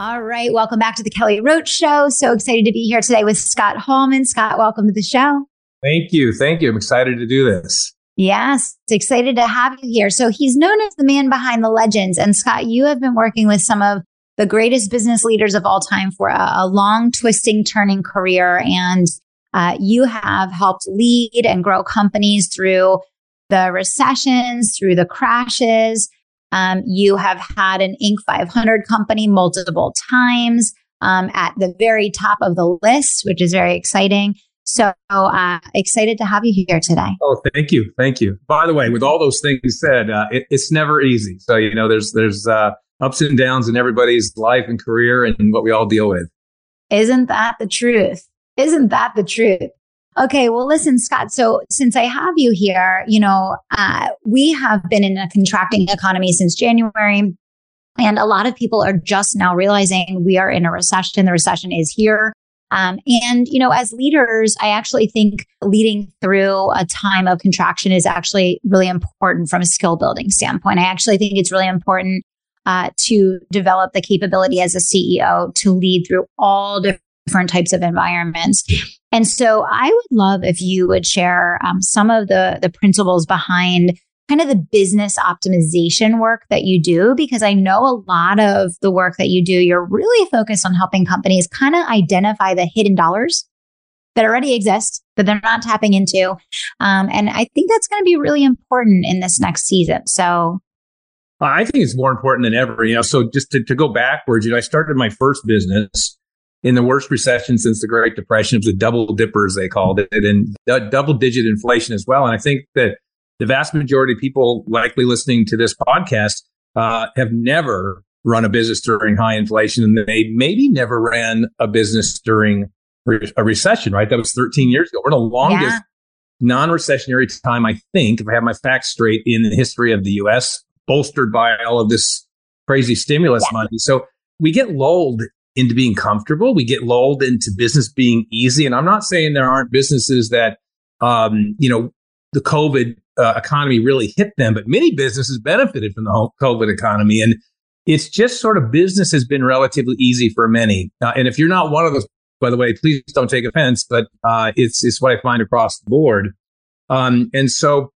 All right. Welcome back to the Kelly Roach Show. So excited to be here today with Scott Hallman. Scott, welcome to the show. Thank you. Thank you. I'm excited to do this. Yes, excited to have you here. So he's known as the man behind the legends. And Scott, you have been working with some of the greatest business leaders of all time for a, a long, twisting, turning career. And uh, you have helped lead and grow companies through the recessions, through the crashes. Um, you have had an Inc. 500 company multiple times um, at the very top of the list, which is very exciting. So uh, excited to have you here today. Oh, thank you, thank you. By the way, with all those things said, uh, it, it's never easy. So you know, there's there's uh, ups and downs in everybody's life and career, and what we all deal with. Isn't that the truth? Isn't that the truth? Okay, well, listen, Scott. So since I have you here, you know, uh, we have been in a contracting economy since January. And a lot of people are just now realizing we are in a recession. The recession is here. Um, and, you know, as leaders, I actually think leading through a time of contraction is actually really important from a skill building standpoint. I actually think it's really important uh, to develop the capability as a CEO to lead through all different types of environments. And so I would love if you would share um, some of the, the principles behind kind of the business optimization work that you do, because I know a lot of the work that you do, you're really focused on helping companies kind of identify the hidden dollars that already exist that they're not tapping into. Um, and I think that's going to be really important in this next season. So I think it's more important than ever, you know. So just to, to go backwards, you know, I started my first business in the worst recession since the Great Depression. It was the double dippers, they called it, and double digit inflation as well. And I think that the vast majority of people likely listening to this podcast uh, have never run a business during high inflation, and they maybe never ran a business during a recession, right? That was 13 years ago. We're the longest yeah. non recessionary time, I think, if I have my facts straight, in the history of the US, bolstered by all of this crazy stimulus yeah. money. So we get lulled into being comfortable. We get lulled into business being easy. And I'm not saying there aren't businesses that, um, you know, the COVID uh, economy really hit them, but many businesses benefited from the whole COVID economy. And it's just sort of business has been relatively easy for many. Uh, and if you're not one of those, by the way, please don't take offense, but uh, it's it's what I find across the board. Um, and so,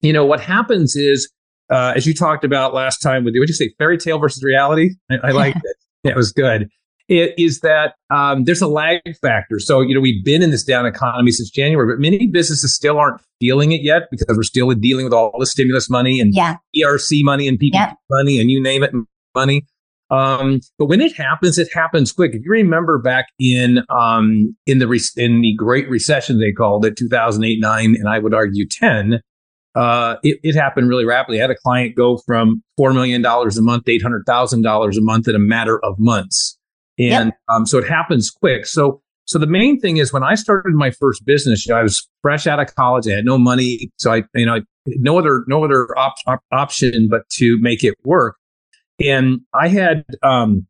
you know, what happens is, uh, as you talked about last time with you, what did you say, fairy tale versus reality? I, I liked it. Yeah, it was good is that um, there's a lag factor. So, you know, we've been in this down economy since January, but many businesses still aren't feeling it yet because we're still dealing with all the stimulus money and yeah. ERC money and PPP money and you name it money. Um, but when it happens, it happens quick. If you remember back in um, in the re- in the Great Recession, they called it 2008, nine, and I would argue 10. Uh, it, it, happened really rapidly. I had a client go from $4 million a month to $800,000 a month in a matter of months. And yep. um, so it happens quick. So, so the main thing is when I started my first business, you know, I was fresh out of college. I had no money. So I, you know, no other, no other op- op- option but to make it work. And I had, um,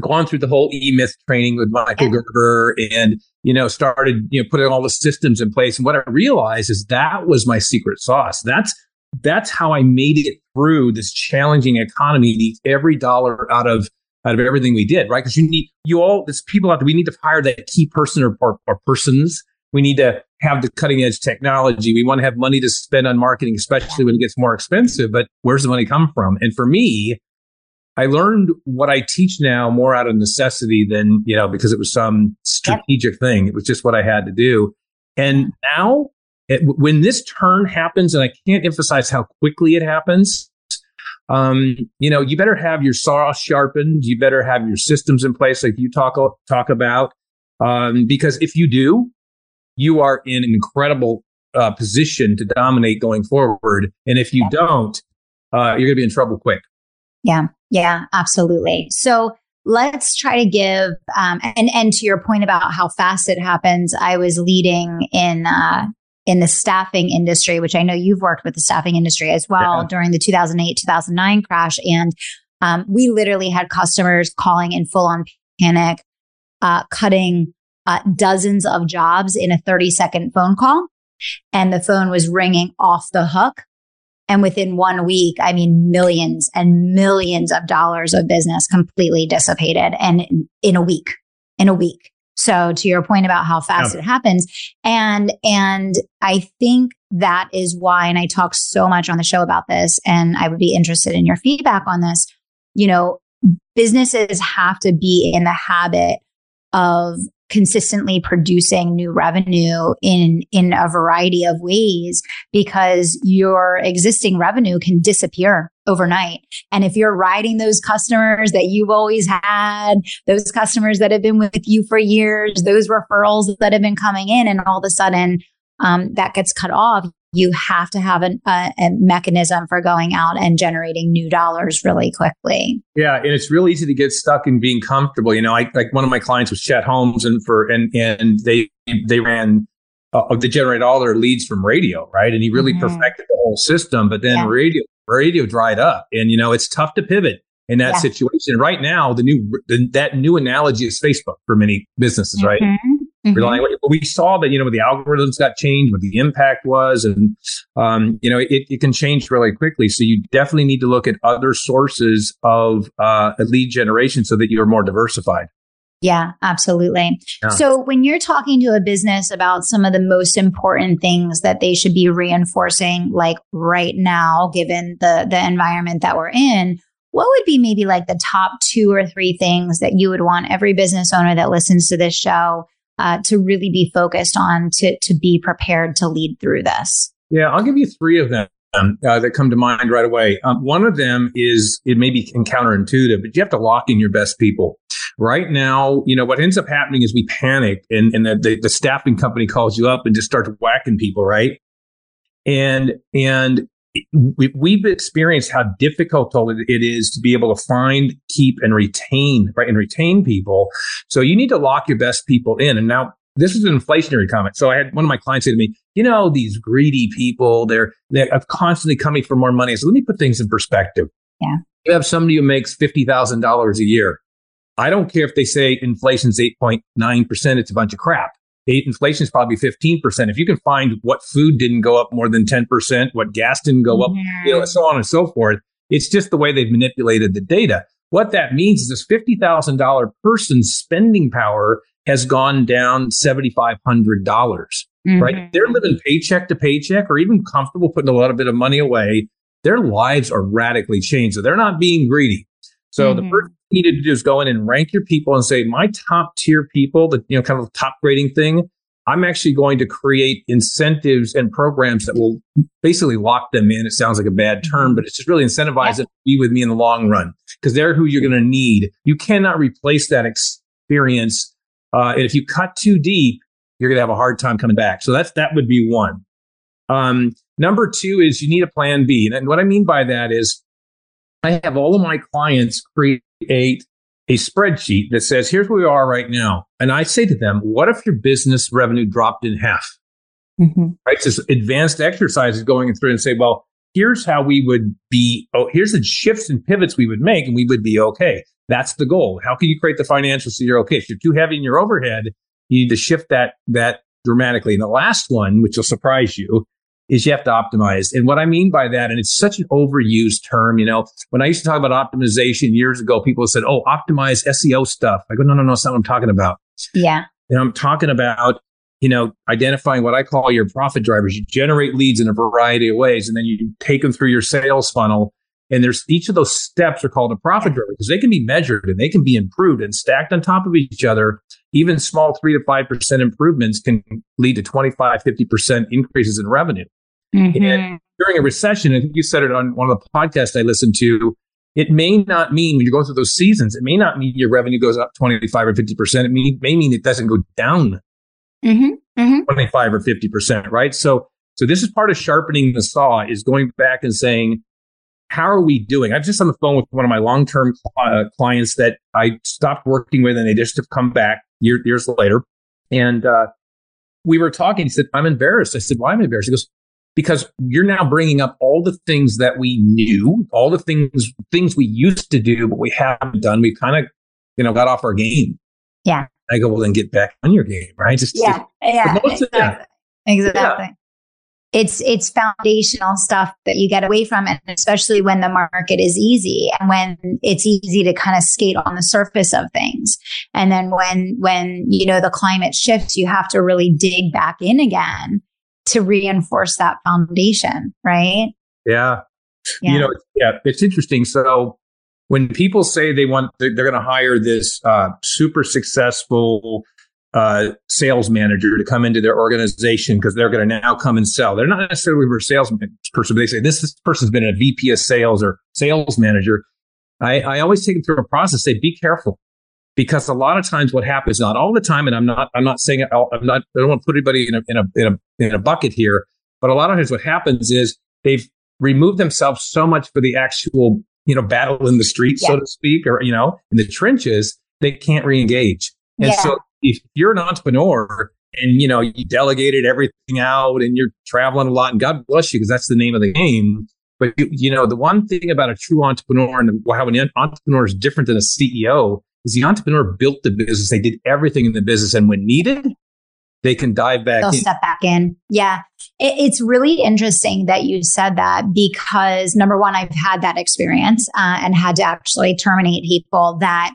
gone through the whole E-Myth training with Michael yeah. Gerber and, you know, started, you know, putting all the systems in place. And what I realized is that was my secret sauce. That's, that's how I made it through this challenging economy. Every dollar out of out of everything we did, right? Because you need you all there's people out there. We need to hire that key person or, or, or persons. We need to have the cutting edge technology. We want to have money to spend on marketing, especially when it gets more expensive. But where's the money come from? And for me, I learned what I teach now more out of necessity than, you know, because it was some strategic thing. It was just what I had to do. And now it, when this turn happens, and I can't emphasize how quickly it happens, um, you know, you better have your saw sharpened. You better have your systems in place, like you talk talk about, um, because if you do, you are in an incredible uh, position to dominate going forward. And if you don't, uh, you're going to be in trouble quick. Yeah, yeah, absolutely. So let's try to give um, and and to your point about how fast it happens. I was leading in uh, in the staffing industry, which I know you've worked with the staffing industry as well yeah. during the 2008 2009 crash, and um, we literally had customers calling in full on panic, uh, cutting uh, dozens of jobs in a 30 second phone call. And the phone was ringing off the hook. And within one week, I mean, millions and millions of dollars of business completely dissipated. And in, in a week, in a week. So to your point about how fast yeah. it happens. And, and I think that is why, and I talk so much on the show about this, and I would be interested in your feedback on this. You know, businesses have to be in the habit of consistently producing new revenue in in a variety of ways because your existing revenue can disappear overnight. And if you're riding those customers that you've always had those customers that have been with you for years those referrals that have been coming in and all of a sudden um, that gets cut off you have to have an, a, a mechanism for going out and generating new dollars really quickly. Yeah, and it's real easy to get stuck in being comfortable. You know, I, like one of my clients was Chet Holmes, and for and and they they ran uh, they generated all their leads from radio, right? And he really mm-hmm. perfected the whole system, but then yeah. radio radio dried up, and you know it's tough to pivot in that yeah. situation. Right now, the new the, that new analogy is Facebook for many businesses, mm-hmm. right? Mm-hmm. Relying, we saw that you know the algorithms got changed, what the impact was, and um, you know it, it can change really quickly. So you definitely need to look at other sources of uh, lead generation so that you are more diversified. Yeah, absolutely. Yeah. So when you're talking to a business about some of the most important things that they should be reinforcing, like right now, given the the environment that we're in, what would be maybe like the top two or three things that you would want every business owner that listens to this show uh, to really be focused on to to be prepared to lead through this? Yeah, I'll give you three of them. Uh, that come to mind right away. Um, one of them is it may be counterintuitive, but you have to lock in your best people. Right now, you know what ends up happening is we panic, and, and the, the, the staffing company calls you up and just starts whacking people, right? And and we, have experienced how difficult it is to be able to find, keep, and retain, right, and retain people. So you need to lock your best people in. And now this is an inflationary comment. So I had one of my clients say to me, you know, these greedy people, they're they're constantly coming for more money. So let me put things in perspective. Yeah. You have somebody who makes fifty thousand dollars a year. I don't care if they say inflation's eight point nine percent. It's a bunch of crap inflation is probably 15%. If you can find what food didn't go up more than 10%, what gas didn't go up, you know, so on and so forth, it's just the way they've manipulated the data. What that means is this $50,000 person's spending power has gone down $7,500, dollars mm-hmm. right? They're living paycheck to paycheck or even comfortable putting a little bit of money away. Their lives are radically changed. So they're not being greedy. So mm-hmm. the thing you need to do is go in and rank your people and say, my top tier people, the you know kind of top grading thing. I'm actually going to create incentives and programs that will basically lock them in. It sounds like a bad term, but it's just really incentivize yeah. them to be with me in the long run because they're who you're going to need. You cannot replace that experience. Uh, and if you cut too deep, you're going to have a hard time coming back. So that's that would be one. Um, number two is you need a plan B. And what I mean by that is I have all of my clients create a spreadsheet that says, here's where we are right now. And I say to them, what if your business revenue dropped in half? Mm-hmm. Right. So advanced exercises going through and say, well, here's how we would be. Oh, here's the shifts and pivots we would make and we would be okay. That's the goal. How can you create the financials so you're okay? If you're too heavy in your overhead, you need to shift that, that dramatically. And the last one, which will surprise you, is you have to optimize. And what I mean by that, and it's such an overused term, you know, when I used to talk about optimization years ago, people said, Oh, optimize SEO stuff. I go, no, no, no, that's not what I'm talking about. Yeah. And I'm talking about, you know, identifying what I call your profit drivers. You generate leads in a variety of ways, and then you take them through your sales funnel. And there's each of those steps are called a profit driver because they can be measured and they can be improved and stacked on top of each other. Even small three to 5% improvements can lead to 25, 50% increases in revenue. Mm-hmm. And during a recession, I think you said it on one of the podcasts I listened to. It may not mean when you go through those seasons, it may not mean your revenue goes up 25 or 50%. It may, may mean it doesn't go down mm-hmm. Mm-hmm. 25 or 50%, right? So, so this is part of sharpening the saw is going back and saying, how are we doing? I'm just on the phone with one of my long term uh, clients that I stopped working with and they just have come back year, years later. And uh, we were talking. He said, I'm embarrassed. I said, Why am I embarrassed? He goes, Because you're now bringing up all the things that we knew, all the things things we used to do, but we haven't done. We kind of, you know, got off our game. Yeah. I go, Well, then get back on your game, right? Just, yeah. yeah. Exactly. Exactly. Yeah it's it's foundational stuff that you get away from and especially when the market is easy and when it's easy to kind of skate on the surface of things. And then when when you know the climate shifts you have to really dig back in again to reinforce that foundation right? Yeah, yeah. you know yeah it's interesting. So when people say they want they're going to hire this uh, super successful uh, sales manager to come into their organization because they're going to now come and sell. They're not necessarily a sales person, but they say this, this person's been a VP of sales or sales manager. I, I always take them through a process. Say, be careful because a lot of times what happens, not all the time, and I'm not, I'm not saying, I'm not, I don't want to put anybody in a, in a, in a, in a bucket here, but a lot of times what happens is they've removed themselves so much for the actual, you know, battle in the street, yeah. so to speak, or, you know, in the trenches, they can't re-engage. And yeah. so if you're an entrepreneur and you know you delegated everything out and you're traveling a lot and god bless you because that's the name of the game. But you, you, know the one thing about a true entrepreneur and how an entrepreneur is different than a ceo is the entrepreneur built the business. They did everything in the business and when needed they can dive back they'll in. step back in. Yeah. It, it's really interesting that you said that because number one i've had that experience uh, and had to actually terminate people that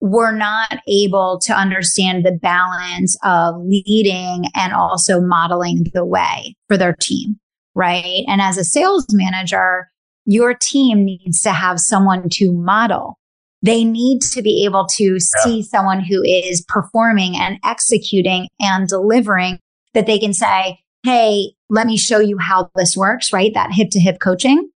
were not able to understand the balance of leading and also modeling the way for their team, right? And as a sales manager, your team needs to have someone to model. They need to be able to yeah. see someone who is performing and executing and delivering that they can say, Hey, let me show you how this works, right? That hip to hip coaching.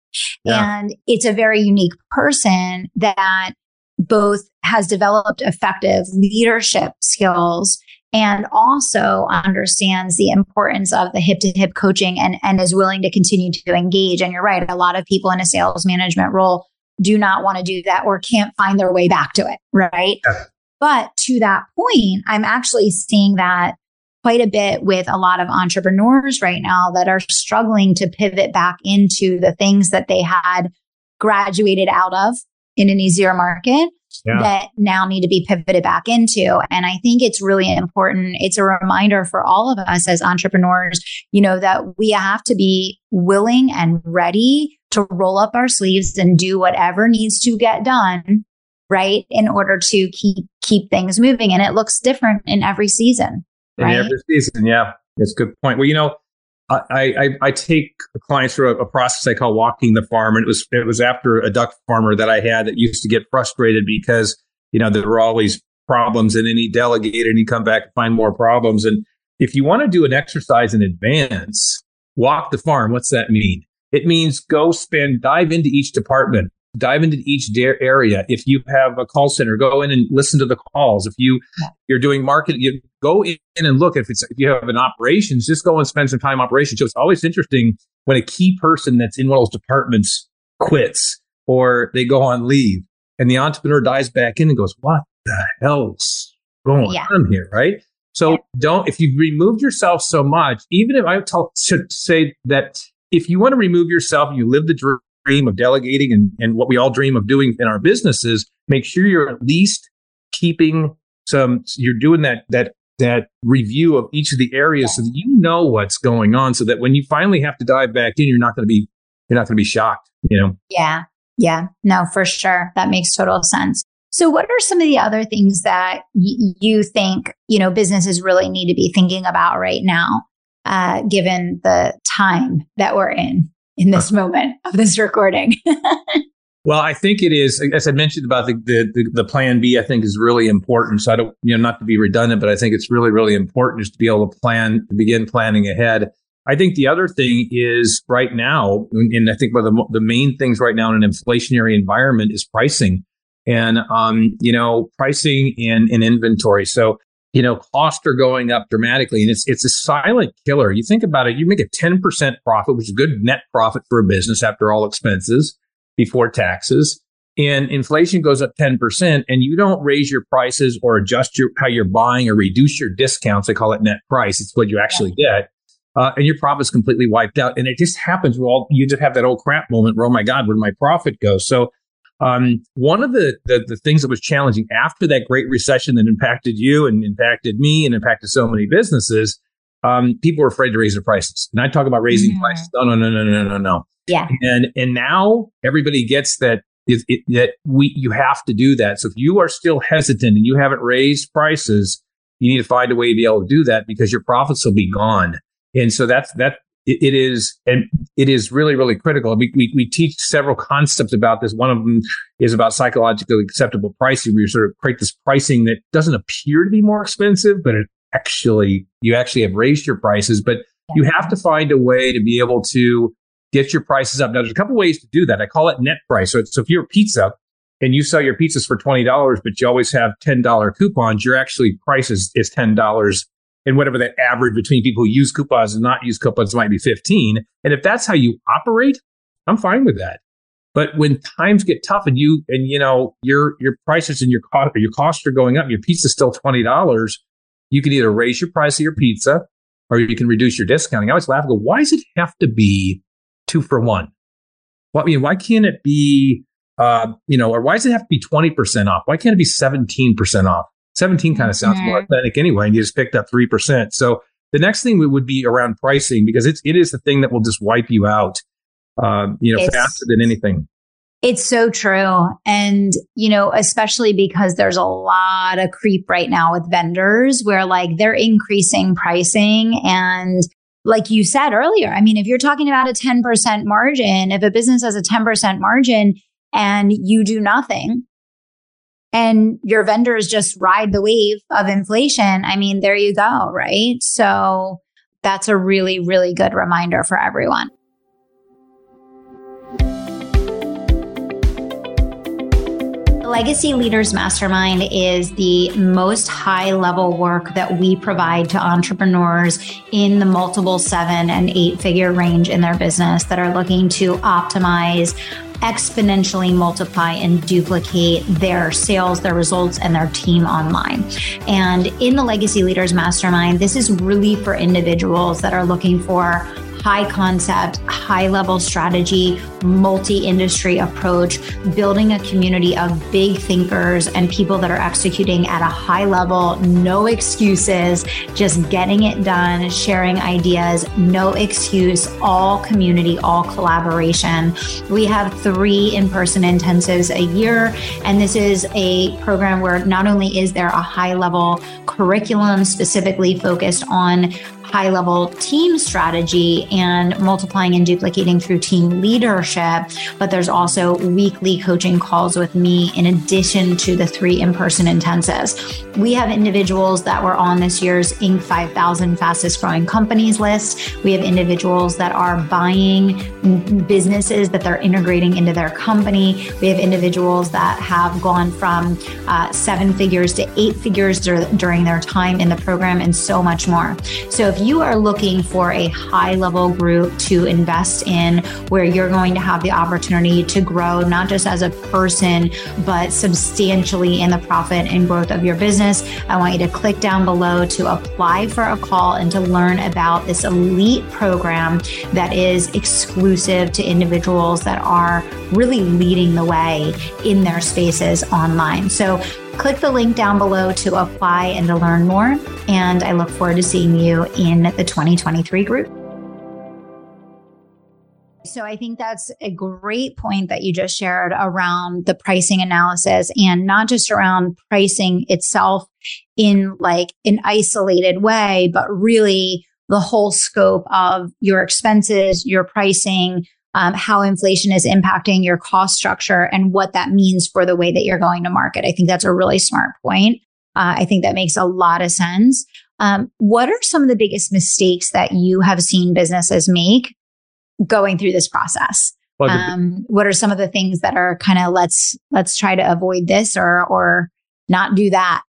Yeah. And it's a very unique person that both has developed effective leadership skills and also understands the importance of the hip to hip coaching and, and is willing to continue to engage. And you're right, a lot of people in a sales management role do not want to do that or can't find their way back to it. Right. Yeah. But to that point, I'm actually seeing that quite a bit with a lot of entrepreneurs right now that are struggling to pivot back into the things that they had graduated out of in an easier market yeah. that now need to be pivoted back into. And I think it's really important. It's a reminder for all of us as entrepreneurs, you know, that we have to be willing and ready to roll up our sleeves and do whatever needs to get done, right? In order to keep, keep things moving. And it looks different in every season. Right? In every season. Yeah. It's a good point. Well, you know, I, I, I take clients through a, a, process I call walking the farm. And it was, it was after a duck farmer that I had that used to get frustrated because, you know, there were these problems and then he delegated and he come back and find more problems. And if you want to do an exercise in advance, walk the farm. What's that mean? It means go spend, dive into each department, dive into each area. If you have a call center, go in and listen to the calls. If you you're doing marketing, you go in and look. If it's if you have an operations, just go and spend some time operations. So it's always interesting when a key person that's in one of those departments quits or they go on leave, and the entrepreneur dives back in and goes, "What the hell's going yeah. on here?" Right. So yeah. don't if you've removed yourself so much, even if I tell, should say that if you want to remove yourself and you live the dream of delegating and, and what we all dream of doing in our businesses, make sure you're at least keeping some, you're doing that, that, that review of each of the areas so that you know what's going on so that when you finally have to dive back in, you're not going to be, you're not going to be shocked, you know? Yeah. Yeah. No, for sure. That makes total sense. So what are some of the other things that y- you think, you know, businesses really need to be thinking about right now, uh, given the time that we're in? In this moment of this recording? well, I think it is, as I mentioned about the, the, the, plan B, I think is really important. So I don't, you know, not to be redundant, but I think it's really, really important just to be able to plan, to begin planning ahead. I think the other thing is right now, and I think one of the, the main things right now in an inflationary environment is pricing and, um, you know, pricing and, and inventory. So you know, costs are going up dramatically and it's, it's a silent killer. You think about it, you make a 10% profit, which is good net profit for a business after all expenses. before taxes and inflation goes up 10% and you don't raise your prices or adjust your how you're buying or reduce your discounts, they call it net price. It's what you actually get. Uh, and your profit's completely wiped out. And it just happens. Well, you just have that old crap moment where, oh my God, where did my profit go? So, um, one of the, the, the things that was challenging after that great recession that impacted you and impacted me and impacted so many businesses, um, people were afraid to raise their prices. And I talk about raising mm-hmm. prices. No, no, no, no, no, no, no. Yeah. And and now everybody gets that is it, that we you have to do that. So if you are still hesitant and you haven't raised prices, you need to find a way to be able to do that because your profits will be gone. And so that's that it, it is and it is really really critical. We, we we teach several concepts about this. One of them is about psychologically acceptable pricing. We sort of create this pricing that doesn't appear to be more expensive, but it actually you actually have raised your prices, but you have to find a way to be able to get your prices up. Now, there's a couple ways to do that. I call it net price. So, so if you're a pizza and you sell your pizzas for $20, but you always have $10 coupons, your actually price is, is $10 and whatever that average between people who use coupons and not use coupons might be 15. And if that's how you operate, I'm fine with that. But when times get tough and you, and you know, your, your prices and your cost, your costs are going up, your pizza's still $20, you can either raise your price of your pizza or you can reduce your discounting. I always laugh and go, why does it have to be two for one? Well, I mean, why can't it be, uh, you know, or why does it have to be 20% off? Why can't it be 17% off? 17 kind of sounds mm-hmm. more authentic anyway, and you just picked up 3%. So the next thing would be around pricing because it's, it is the thing that will just wipe you out, um, you know, it's, faster than anything. It's so true. And, you know, especially because there's a lot of creep right now with vendors where like they're increasing pricing and like you said earlier, I mean, if you're talking about a 10% margin, if a business has a 10% margin and you do nothing and your vendors just ride the wave of inflation, I mean, there you go, right? So that's a really, really good reminder for everyone. Legacy Leaders Mastermind is the most high level work that we provide to entrepreneurs in the multiple seven and eight figure range in their business that are looking to optimize exponentially multiply and duplicate their sales, their results, and their team online. And in the Legacy Leaders Mastermind, this is really for individuals that are looking for high concept, high level strategy, multi industry approach, building a community of big thinkers and people that are executing at a high level, no excuses, just getting it done, sharing ideas, no excuse, all community, all collaboration. We have three in person intensives a year, and this is a program where not only is there a high level curriculum specifically focused on high level team strategy and multiplying and duplicating through team leadership. But there's also weekly coaching calls with me in addition to the three in person intensives. We have individuals that were on this year's Inc. 5000 fastest growing companies list. We have individuals that are buying businesses that they're integrating into their company. We have individuals that have gone from uh, seven figures to eight figures dur- during their time in the program and so much more. So if you are looking for a high level group to invest in where you're going to have the opportunity to grow, not just as a person, but substantially in the profit and growth of your business, I want you to click down below to apply for a call and to learn about this elite program that is exclusive to individuals that are really leading the way in their spaces online. So Click the link down below to apply and to learn more. And I look forward to seeing you in the 2023 group. So I think that's a great point that you just shared around the pricing analysis and not just around pricing itself in like an isolated way, but really the whole scope of your expenses, your pricing, um, how inflation is impacting your cost structure and what that means for the way that you're going to market. I think that's a really smart point. Uh, I think that makes a lot of sense. Um, what are some of the biggest mistakes that you have seen businesses make going through this process? Well, um, what are some of the things that are kind of let's let's try to avoid this or or not do that?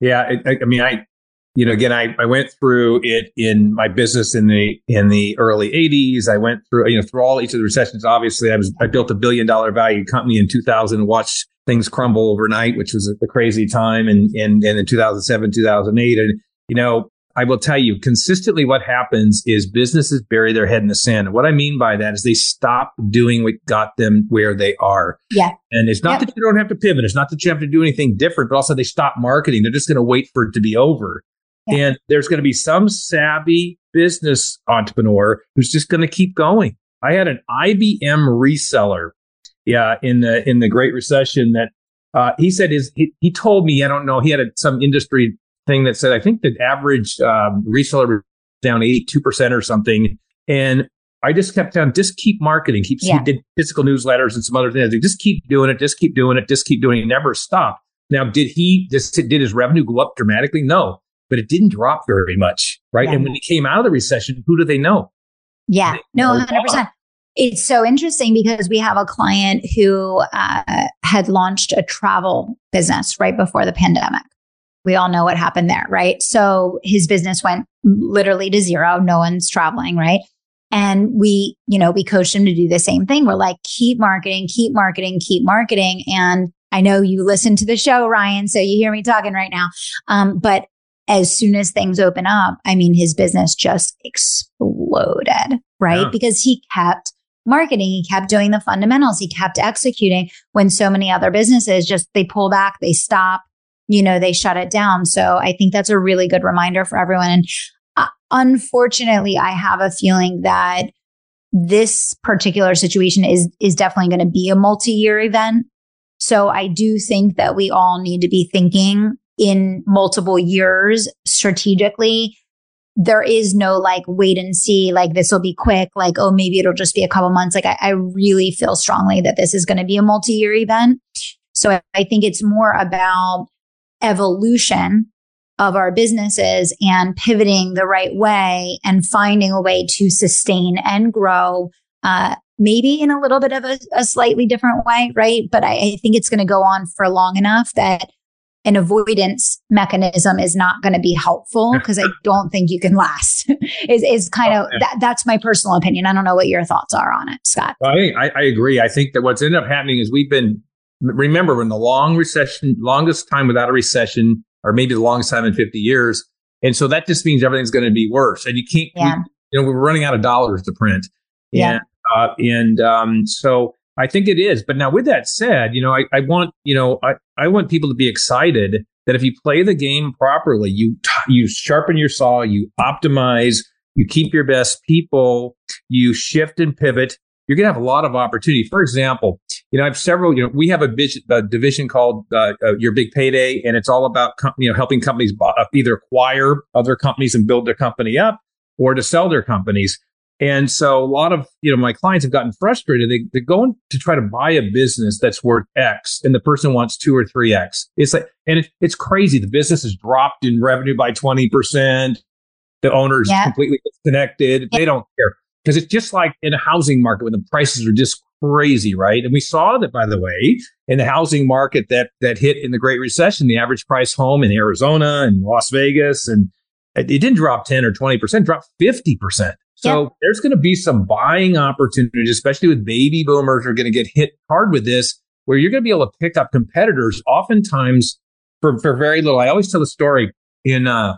Yeah, I, I mean, I you know, again, I, I went through it in my business in the in the early '80s. I went through, you know, through all each of the recessions. Obviously, I was I built a billion dollar value company in 2000. Watched things crumble overnight, which was a, crazy time, and and and in 2007, 2008, and you know, I will tell you consistently what happens is businesses bury their head in the sand. And what I mean by that is they stop doing what got them where they are. Yeah. And it's not yep. that you don't have to pivot. It's not that you have to do anything different, but also they stop marketing. They're just going to wait for it to be over. Yeah. And there's going to be some savvy business entrepreneur who's just going to keep going. I had an IBM reseller, yeah, in the in the Great Recession that uh, he said is he, he told me I don't know he had a, some industry thing that said I think the average um, reseller down eighty two percent or something, and I just kept down just keep marketing, keep yeah. he did physical newsletters and some other things. Just keep doing it, just keep doing it, just keep doing it, never stop. Now, did he just did his revenue go up dramatically? No, but it didn't drop very much, right? Yeah. And when he came out of the recession, who do they know? Yeah, no, 100%. It's so interesting because we have a client who uh, had launched a travel business right before the pandemic. We all know what happened there, right? So his business went literally to zero. No one's traveling, right? And we, you know, we coached him to do the same thing. We're like, keep marketing, keep marketing, keep marketing. And I know you listen to the show, Ryan, so you hear me talking right now. Um, but as soon as things open up, I mean, his business just exploded, right? Yeah. Because he kept marketing, he kept doing the fundamentals, he kept executing when so many other businesses just they pull back, they stop, you know, they shut it down. So I think that's a really good reminder for everyone. And uh, unfortunately, I have a feeling that this particular situation is is definitely going to be a multi-year event. So I do think that we all need to be thinking in multiple years strategically there is no like wait and see, like this will be quick, like, oh, maybe it'll just be a couple months. Like, I, I really feel strongly that this is going to be a multi year event. So I, I think it's more about evolution of our businesses and pivoting the right way and finding a way to sustain and grow, uh, maybe in a little bit of a, a slightly different way, right? But I, I think it's going to go on for long enough that an avoidance mechanism is not going to be helpful because I don't think you can last. is is kind of that, that's my personal opinion. I don't know what your thoughts are on it, Scott. I, I, I agree. I think that what's ended up happening is we've been remember when the long recession, longest time without a recession, or maybe the longest time in 50 years. And so that just means everything's going to be worse. And you can't, yeah. we, you know, we're running out of dollars to print. Yeah. And, uh, and um, so I think it is. But now with that said, you know, I, I want, you know, I, I want people to be excited that if you play the game properly, you, you sharpen your saw, you optimize, you keep your best people, you shift and pivot, you're going to have a lot of opportunity. For example, you know, I have several, you know, we have a, a division called uh, uh, Your Big Payday, and it's all about, com- you know, helping companies uh, either acquire other companies and build their company up or to sell their companies. And so a lot of, you know, my clients have gotten frustrated. They, they're going to try to buy a business that's worth X and the person wants two or three X. It's like, and it, it's crazy. The business has dropped in revenue by 20%. The owner's yeah. completely disconnected. Yeah. They don't care because it's just like in a housing market when the prices are just crazy, right? And we saw that, by the way, in the housing market that, that hit in the Great Recession, the average price home in Arizona and Las Vegas and it didn't drop 10 or 20%, dropped 50%. So there's going to be some buying opportunities, especially with baby boomers are going to get hit hard with this, where you're going to be able to pick up competitors oftentimes for, for very little. I always tell the story in, uh,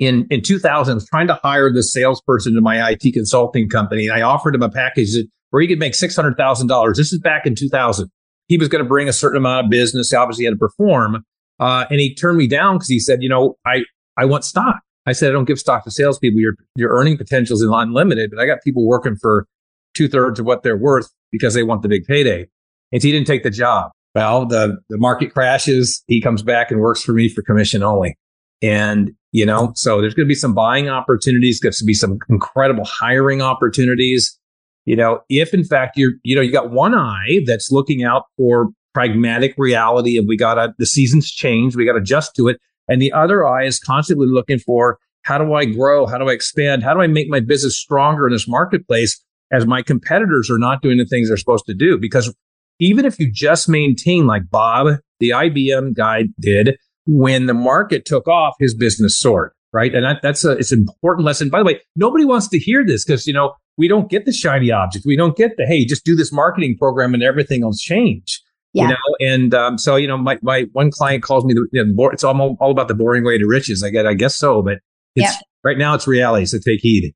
in, in 2000, I was trying to hire the salesperson to my IT consulting company. And I offered him a package that, where he could make $600,000. This is back in 2000. He was going to bring a certain amount of business. He obviously had to perform. Uh, and he turned me down because he said, you know, I, I want stock. I said, I don't give stock to salespeople. Your, your earning potential is unlimited, but I got people working for two thirds of what they're worth because they want the big payday. And he didn't take the job. Well, the, the market crashes. He comes back and works for me for commission only. And, you know, so there's going to be some buying opportunities. There's going to be some incredible hiring opportunities. You know, if in fact you're, you know, you got one eye that's looking out for pragmatic reality of we got to, the seasons change. We got to adjust to it. And the other eye is constantly looking for how do I grow? How do I expand? How do I make my business stronger in this marketplace as my competitors are not doing the things they're supposed to do? Because even if you just maintain like Bob, the IBM guy did, when the market took off, his business soared. Right. And that, that's a, it's an important lesson. By the way, nobody wants to hear this because, you know, we don't get the shiny object. We don't get the, hey, just do this marketing program and everything will change. Yeah. You know, and um, so you know, my my one client calls me the, you know, it's all all about the boring way to riches. I get, I guess so, but it's yeah. right now it's reality. So take heed.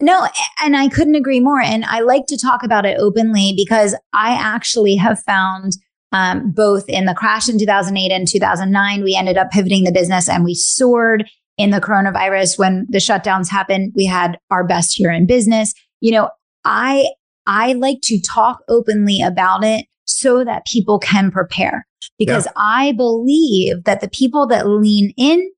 No, and I couldn't agree more. And I like to talk about it openly because I actually have found um, both in the crash in 2008 and 2009, we ended up pivoting the business and we soared in the coronavirus when the shutdowns happened. We had our best year in business. You know, I I like to talk openly about it so that people can prepare because yeah. I believe that the people that lean in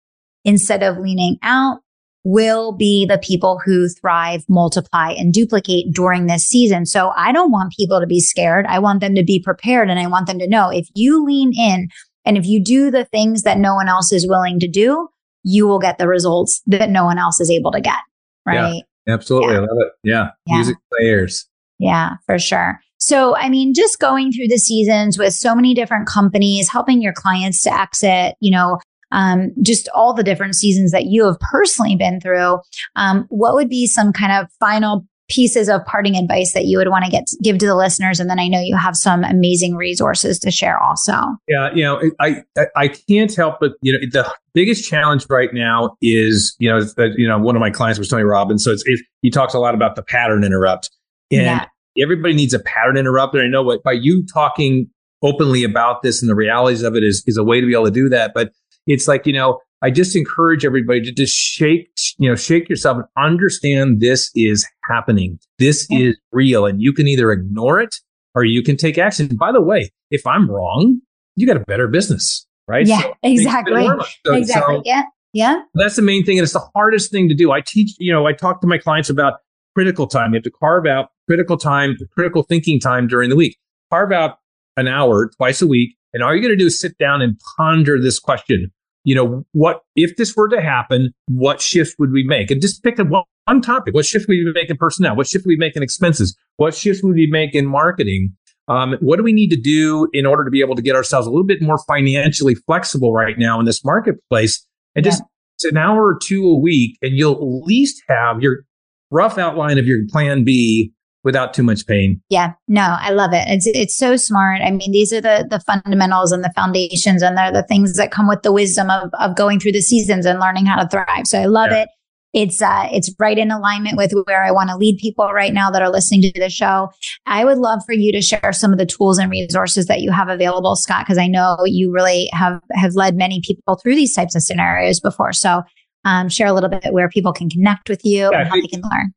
instead of leaning out will be the people who thrive, multiply, and duplicate during this season. So I don't want people to be scared. I want them to be prepared and I want them to know if you lean in and if you do the things that no one else is willing to do, you will get the results that no one else is able to get. Right. Yeah, absolutely. Yeah. I love it. Yeah. yeah. Music players. Yeah, for sure. So, I mean, just going through the seasons with so many different companies, helping your clients to exit, you know, um, just all the different seasons that you have personally been through. Um, what would be some kind of final pieces of parting advice that you would want to get give to the listeners and then i know you have some amazing resources to share also yeah you know i i can't help but you know the biggest challenge right now is you know that you know one of my clients was tony robbins so it's, it, he talks a lot about the pattern interrupt and yeah. Everybody needs a pattern interrupt and i know what by you talking openly about this and the realities of it is is a way to be able to do that but it's like, you know, I just encourage everybody to just shake, you know, shake yourself and understand this is happening. This is real and you can either ignore it or you can take action. By the way, if I'm wrong, you got a better business, right? Yeah, so exactly. So, exactly. So yeah. Yeah. That's the main thing. And it's the hardest thing to do. I teach, you know, I talk to my clients about critical time. You have to carve out critical time, critical thinking time during the week. Carve out an hour twice a week. And all you're going to do is sit down and ponder this question you know, what if this were to happen, what shift would we make? And just pick a one, one topic. What shift would we make in personnel? What shift would we make in expenses? What shift would we make in marketing? Um, what do we need to do in order to be able to get ourselves a little bit more financially flexible right now in this marketplace? And yeah. just it's an hour or two a week, and you'll at least have your rough outline of your plan B without too much pain. Yeah, no, I love it. It's it's so smart. I mean, these are the the fundamentals and the foundations, and they're the things that come with the wisdom of of going through the seasons and learning how to thrive. So I love yeah. it. It's uh, it's right in alignment with where I want to lead people right now that are listening to the show. I would love for you to share some of the tools and resources that you have available, Scott, because I know you really have have led many people through these types of scenarios before. So um, share a little bit where people can connect with you yeah, and how they can learn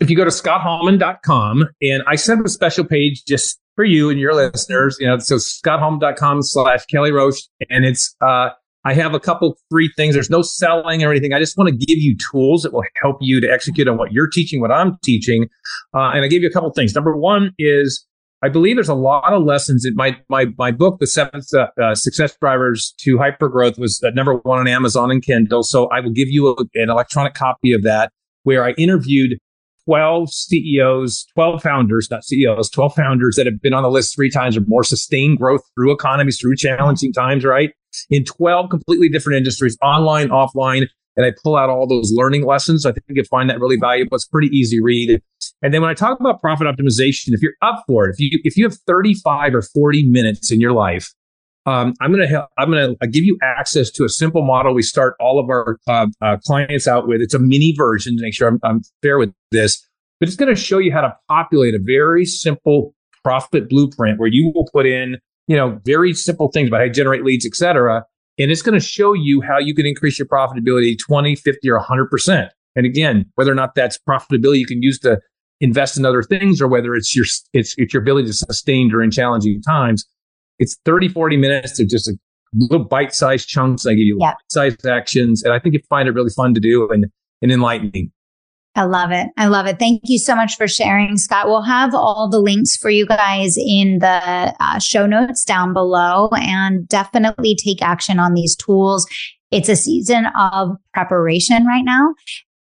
if you go to scotthallman.com and I set up a special page just for you and your listeners, you know, so scotthallman.com slash Kelly Roach. And it's, uh, I have a couple free things. There's no selling or anything. I just want to give you tools that will help you to execute on what you're teaching, what I'm teaching. Uh, and I gave you a couple things. Number one is I believe there's a lot of lessons in my my my book, The Seven uh, uh, Success Drivers to Hypergrowth, was uh, number one on Amazon and Kindle. So I will give you a, an electronic copy of that, where I interviewed 12 CEOs, 12 founders, not CEOs, 12 founders that have been on the list three times or more sustained growth through economies, through challenging times, right? In 12 completely different industries, online, offline. And I pull out all those learning lessons. I think you'll find that really valuable. It's pretty easy read. And then when I talk about profit optimization, if you're up for it, if you, if you have 35 or 40 minutes in your life um, I'm to help, I'm to give you access to a simple model. We start all of our uh, uh, clients out with. It's a mini version to make sure I'm, I'm fair with this, but it's to show you how to populate a very simple profit blueprint where you will put in, you know, very simple things about how to generate leads, et cetera. And it's going to show you how you can increase your profitability 20, 50, or 100%. And again, whether or not that's profitability you can use to invest in other things or whether it's your, it's, it's your ability to sustain during challenging times it's 30, 40 minutes of just a little bite sized chunks. I give you yeah. sized actions. And I think you find it really fun to do and, and enlightening. I love it. I love it. Thank you so much for sharing, Scott. We'll have all the links for you guys in the uh, show notes down below and definitely take action on these tools. It's a season of preparation right now.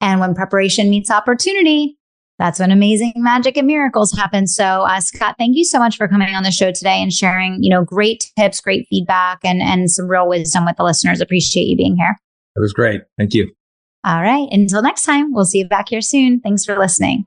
And when preparation meets opportunity, That's when amazing magic and miracles happen. So, uh, Scott, thank you so much for coming on the show today and sharing, you know, great tips, great feedback, and and some real wisdom with the listeners. Appreciate you being here. It was great. Thank you. All right. Until next time, we'll see you back here soon. Thanks for listening.